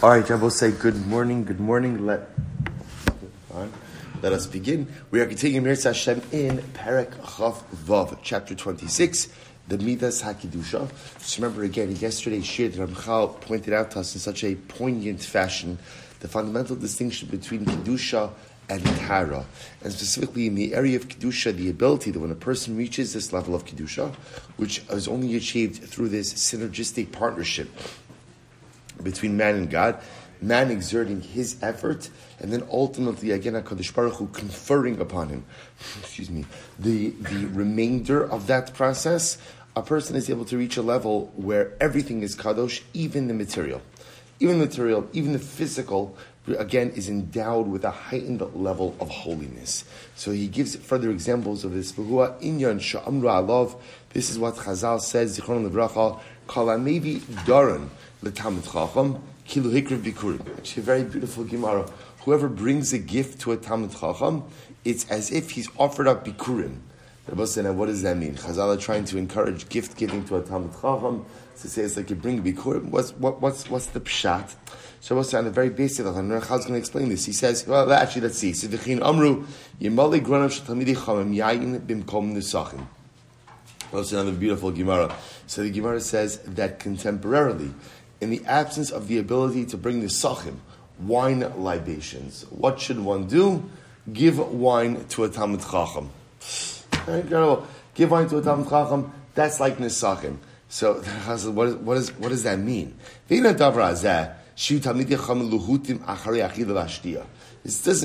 All right, Rabbi, say good morning, good morning. Let, let us begin. We are continuing Mesilas Yesharim in Perek Chaf Vav, chapter 26, the Midas HaKidusha. Just remember again, yesterday Shir Ramchal pointed out to us in such a poignant fashion the fundamental distinction between Kedusha and Tahara. And specifically in the area of Kedusha, the ability that when a person reaches this level of Kedusha, which is only achieved through this synergistic partnership between man and God, man exerting his effort, and then ultimately again HaKadosh Baruch Hu conferring upon him, excuse me, the, the remainder of that process, a person is able to reach a level where everything is Kadosh, even the material. Even the material, even the physical, again, is endowed with a heightened level of holiness. So he gives further examples of this. This is what Chazal says, kalamevi daran l'tamid chacham, kilu hikriv bikurim. Actually, a very beautiful Gemara. Whoever brings a gift to a Talmud Chacham, it's as if he's offered up bikurim. Said, what does that mean? Chazal are trying to encourage gift giving to a Talmud Chacham. To say it's like you bring bikurim. What's, what, what's, what's the pshat? So said, on the very basic level, and Ramchal's going to explain this. He says, well, actually, let's see. Sidichin Amru, Yemali Granav Shatamidi Chamim Yayin Bimkom Nisachim. Also another beautiful Gemara. So the Gemara says that contemporarily, in the absence of the ability to bring Nisachim, wine libations, what should one do? Give wine to a Talmud Chacham. Incredible. Give wine to a Talmud Chacham, that's like Nisachim. So, what, is, what, is, what does that mean? This doesn't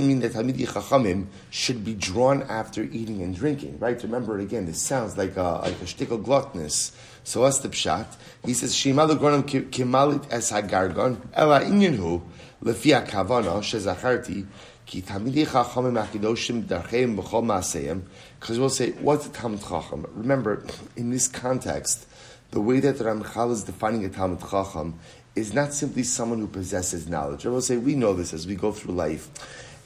mean that Talmidei Chachamim should be drawn after eating and drinking, right? Remember again, this sounds like a, like a shtickle gluttonous. So what's the pshat? He says, Shimalu Gronam Kimalit Es Hagargon, Ela Inyanhu, Lefia Kavana, Shezacharti, Ki Talmidei Chachamim Akidoshim Darcheim B'chol Maaseim, because we'll say, what's a Talmud Chacham? Remember, in this context, the way that Ramchal is defining a Talmud Chacham is not simply someone who possesses knowledge. I will say we know this as we go through life.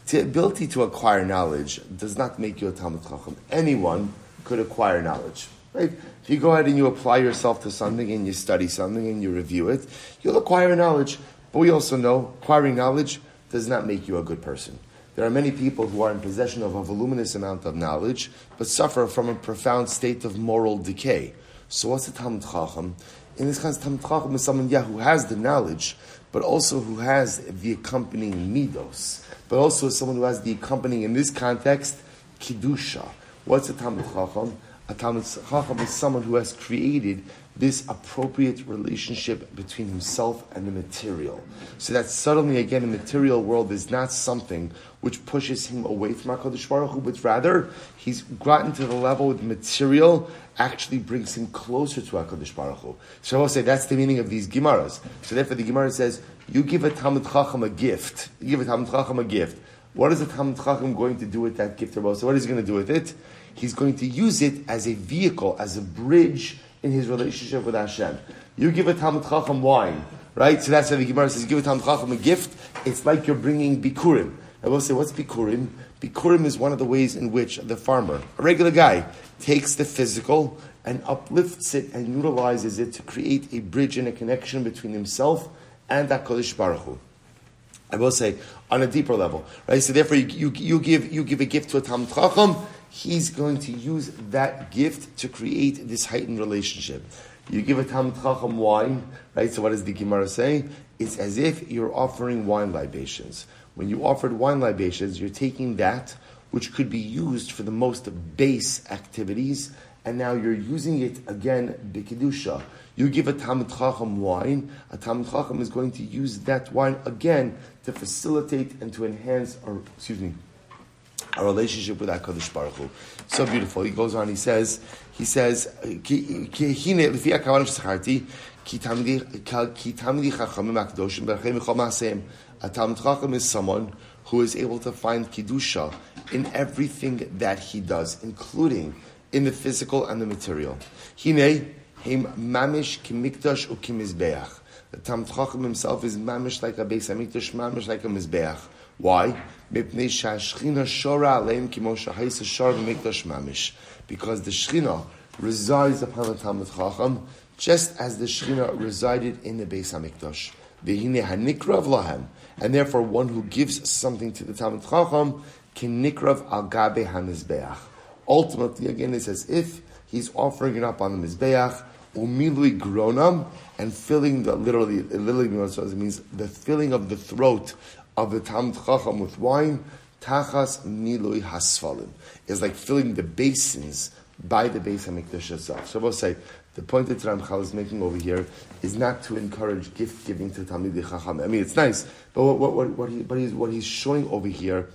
The ability to acquire knowledge does not make you a Talmud Chacham. Anyone could acquire knowledge. Right? If you go ahead and you apply yourself to something and you study something and you review it, you'll acquire knowledge. But we also know acquiring knowledge does not make you a good person. There are many people who are in possession of a voluminous amount of knowledge, but suffer from a profound state of moral decay. So what's a Talmud Chacham? In this case, Talmud Chacham is someone, yeah, who has the knowledge, but also who has the accompanying midos, but also someone who has the accompanying, in this context, Kiddusha. What's a Chacham? A Talmud Chacham is someone who has created this appropriate relationship between himself and the material. So that suddenly, again, the material world is not something which pushes him away from HaKadosh Baruch Hu, but rather he's gotten to the level with material actually brings him closer to HaKadosh Baruch Hu. So I will say that's the meaning of these Gemaras. So therefore the Gemara says, you give a Talmud Chacham a gift. You give a Talmud Chacham a gift. What is the Talmud Chacham going to do with that gift? So what is he going to do with it? He's going to use it as a vehicle, as a bridge in his relationship with Hashem. You give a Talmud Chacham wine, right? So that's why the Gemara says, give a Talmud Chacham a gift. It's like you're bringing Bikurim. I will say, what's Bikurim? Bikurim is one of the ways in which the farmer, a regular guy, takes the physical and uplifts it and utilizes it to create a bridge and a connection between himself and HaKadosh Baruch Hu. I will say, on a deeper level, right? So therefore, you, you, you give, you give a gift to a Talmud Chacham, he's going to use that gift to create this heightened relationship. You give a Talmud Chacham wine, right? So what does the Gemara say? It's as if you're offering wine libations. When you offered wine libations, you're taking that which could be used for the most base activities, and now you're using it again, bikidusha. You give a Talmud Chacham wine, a Talmud Chacham is going to use that wine again to facilitate and to enhance, or excuse me, our relationship with HaKadosh Baruch Hu. So beautiful. He goes on, he says, he says, ki tamidi chachamim. A Talmud Chacham is someone who is able to find Kiddusha in everything that he does, including in the physical and the material. Hine. The Talmud Chacham himself is mamish like a Beis Hamikdash, mamish like a mizbeach. Why? Because the Shechina resides upon the Talmud Chacham, just as the Shechina resided in the Beis Hamikdash. V'hine hanikrav lahem. And therefore, one who gives something to the Talmud Chacham can nikrav al hamizbeach. Ultimately, again, it's as if he's offering it up on the mizbeach, umilui gronam, and filling the literally, literally means the filling of the throat of the Talmud Chacham with wine. Tachas milui hasfalim is like filling the basins by the Beis Hamikdash itself. So we'll say the point that Ramchal is making over here is not to encourage gift giving to Talmidei Chacham. I mean, it's nice, but what, what, what, what, he, he's, what he's showing over here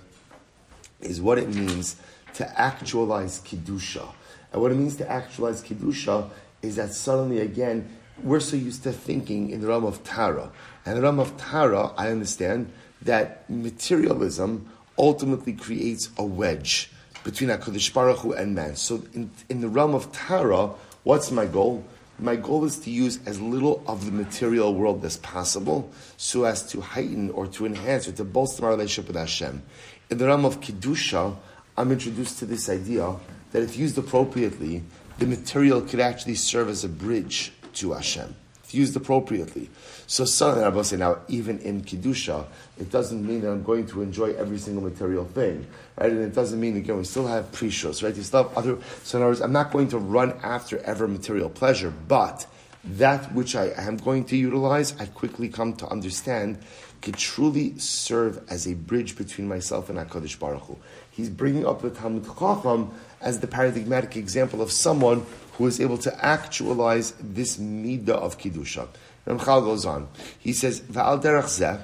is what it means to actualize Kiddusha. And what it means to actualize Kiddusha is that suddenly, again, we're so used to thinking in the realm of Tahara. And the realm of Tahara, I understand that materialism ultimately creates a wedge between HaKadosh Baruch Hu and man. So in, in the realm of Tahara, What's my goal? My goal is to use as little of the material world as possible so as to heighten or to enhance or to bolster my relationship with Hashem. In the realm of Kedusha, I'm introduced to this idea that if used appropriately, the material could actually serve as a bridge to Hashem used appropriately. So suddenly, Rabbi say now, even in Kiddusha, it doesn't mean that I'm going to enjoy every single material thing, right? And it doesn't mean, again, we still have prishus, right? You still have other, so in other words, I'm not going to run after ever material pleasure, but that which I am going to utilize, I quickly come to understand could truly serve as a bridge between myself and HaKadosh Baruch Hu. He's bringing up the Talmud Chacham as the paradigmatic example of someone who is able to actualize this midah of Kiddusha. Ramchal goes on. He says, Va'al derech zeh,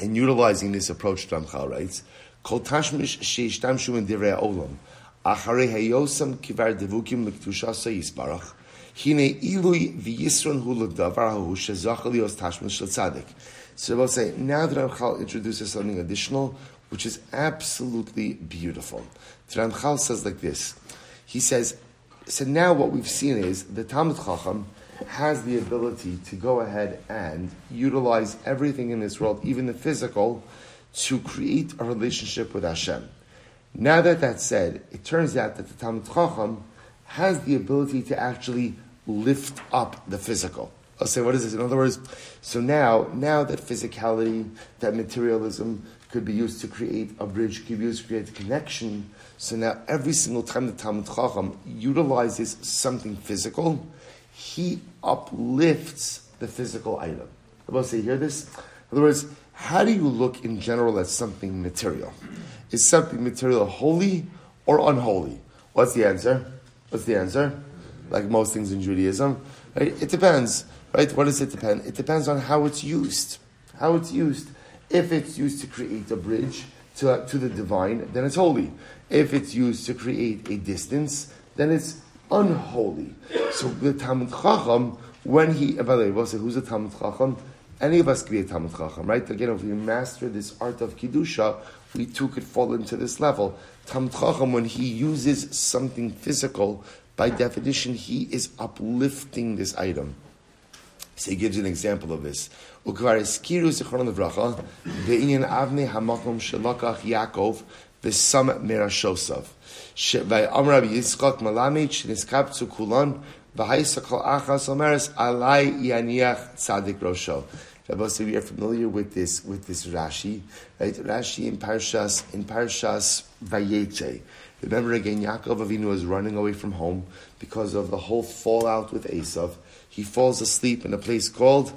and utilizing this approach, Ramchal writes, Kol tashmish sheishtamshu in divrei olam, acharei hayosam kivar devukim l'ktusha sayisbarach, hine ilui v'yisron hu l'davar hu shezach lios tashmish l'tzadik. So we'll say, now that Ramchal introduces something additional, which is absolutely beautiful. Ramchal says like this. He says, so now what we've seen is the Talmud Chacham has the ability to go ahead and utilize everything in this world, even the physical, to create a relationship with Hashem. Now that that's said, it turns out that the Talmud Chacham has the ability to actually lift up the physical. I'll say, what is this? In other words, so now, now that physicality, that materialism could be used to create a bridge, could be used to create a connection. So now every single time the Talmud Chacham utilizes something physical, he uplifts the physical item. About say, hear this? In other words, how do you look in general at something material? Is something material holy or unholy? What's the answer? What's the answer? Like most things in Judaism, right? It depends, right? What does it depend? It depends on how it's used. How it's used. If it's used to create a bridge to, to the divine, then it's holy. If it's used to create a distance, then it's unholy. So the Talmud Chacham, when he, by the way, we'll say, who's a Talmud Chacham? Any of us can be a Talmud Chacham, right? Again, if we master this art of Kiddusha, we too could fall into this level. Talmud Chacham, when he uses something physical, by definition, he is uplifting this item. So he gives you an example of this. Ukvar eskiru zichron levracha, ve'inyan avne hamakom shelakach Yaakov, v'sam merashosav. Ve'amr Rabbi Yitzchak malamit, sheniskaptsu kulan, v'haisakal achas omeres, alai yaniach tzadik rosho. Rabbi we are familiar with this, with this Rashi, right? Rashi in Parshas, in Parshas Vayetze. Remember again, Yaakov Avinu was running away from home because of the whole fallout with Esav. He falls asleep in a place called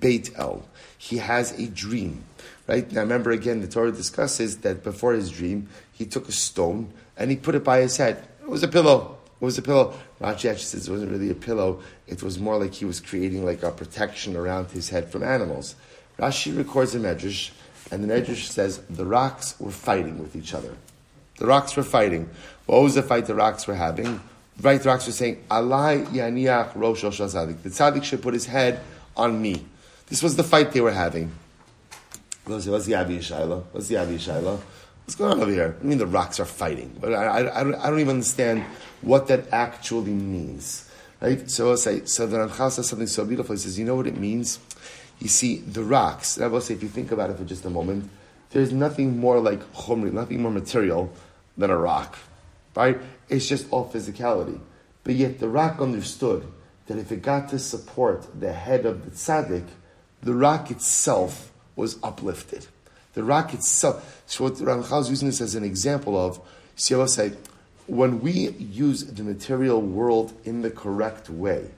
Beit El. He has a dream, right? Now remember again, the Torah discusses that before his dream, he took a stone and he put it by his head. It was a pillow. It was a pillow. Rashi actually says it wasn't really a pillow. It was more like he was creating like a protection around his head from animals. Rashi records a medrash, and the medrash says the rocks were fighting with each other. The rocks were fighting. What was the fight the rocks were having? Right, rocks were saying, Allah yaniach rosh The tzaddik should put his head on me. This was the fight they were having. What's the Avi? What's the Avi? What's going on over here? I mean, the rocks are fighting. But I, I, I, don't, I don't even understand what that actually means. Right? So say, so the Ramchal says something so beautiful. He says, you know what it means? You see, the rocks, and I will say, if you think about it for just a moment, there's nothing more like chumri, nothing more material than a rock. Right? It's just all physicality. But yet the rock understood that if it got to support the head of the tzaddik, the rock itself was uplifted. The rock itself. So what Ramchal is using this as an example of, see say, when we use the material world in the correct way,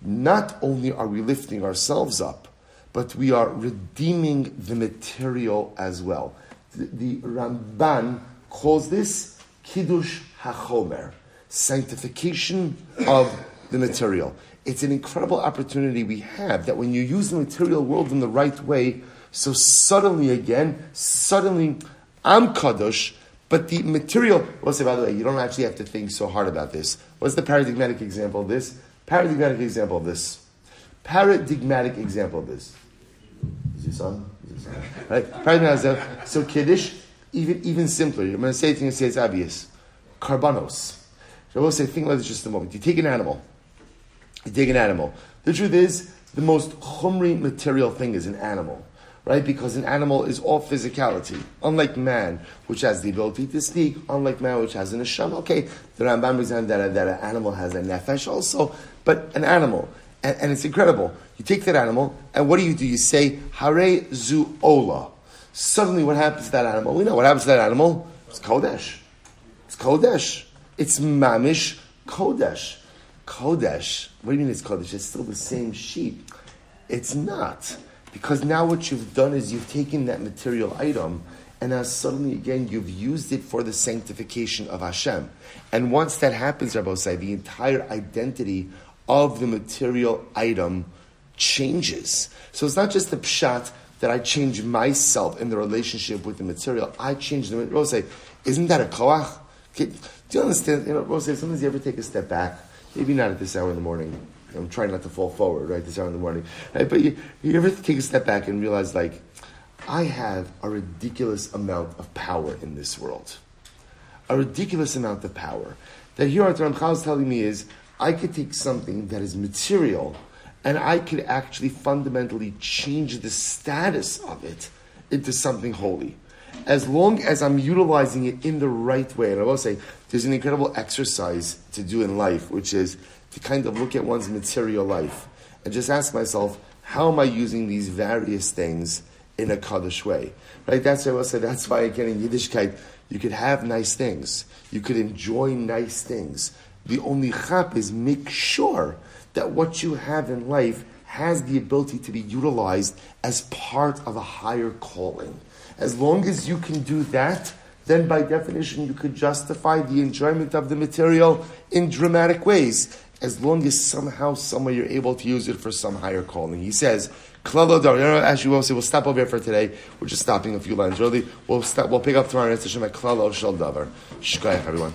not only are we lifting ourselves up, but we are redeeming the material as well. The, the Ramban calls this Kiddush HaChomer, sanctification of the material. It's an incredible opportunity we have that when you use the material world in the right way, so suddenly again, suddenly I'm Kaddish, but the material, well, say, by the way, you don't actually have to think so hard about this. What's the paradigmatic example of this? Paradigmatic example of this. Paradigmatic example of this. Is your son? Right? Paradigmatic example. So Kiddush, even, even simpler. I'm going to say it and say it's obvious. Karbanos. So I will say, think about this just a moment. You take an animal. You take an animal. The truth is, the most chumri material thing is an animal right? Because an animal is all physicality. Unlike man, which has the ability to speak, unlike man, which has an neshama. Okay, the Rambam brings down that, an animal has a nefesh also, but an animal. And, and, it's incredible. You take that animal, and what do you do? You say, Hare zu ola. Suddenly, what happens to that animal? We know what happens to that animal. It's Kodesh. Kodesh. It's Mamish Kodesh. Kodesh. What do you mean it's Kodesh? It's still the same sheep. It's not. Because now what you've done is you've taken that material item and now suddenly again you've used it for the sanctification of Hashem. And once that happens, Rabbi say, the entire identity of the material item changes. So it's not just the pshat that I change myself in the relationship with the material. I change the Rabbi say, isn't that a koach? Do you understand? You know, sometimes you ever take a step back, maybe not at this hour in the morning, I'm trying not to fall forward, right, this hour in the morning. Right? But you, you ever take a step back and realize, like, I have a ridiculous amount of power in this world. A ridiculous amount of power. That here, what Ramchal is telling me is, I could take something that is material and I could actually fundamentally change the status of it into something holy. As long as I'm utilizing it in the right way. And I will say, there's an incredible exercise to do in life, which is to kind of look at one's material life and just ask myself, how am I using these various things in a Kaddish way? Right? That's why I will say, that's why again in Yiddishkeit, you could have nice things. You could enjoy nice things. The only chap is make sure that what you have in life has the ability to be utilized as part of a higher calling. As long as you can do that, then by definition you could justify the enjoyment of the material in dramatic ways as long as somehow, somewhere you're able to use it for some higher calling. He says, Klalo as you will say, we'll stop over here for today. We're just stopping a few lines early. We'll stop, we'll pick up tomorrow. It's Klalo Shal Davar. Shkayach, everyone.